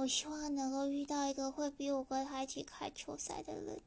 我希望能够遇到一个会比我跟他一起看球赛的人。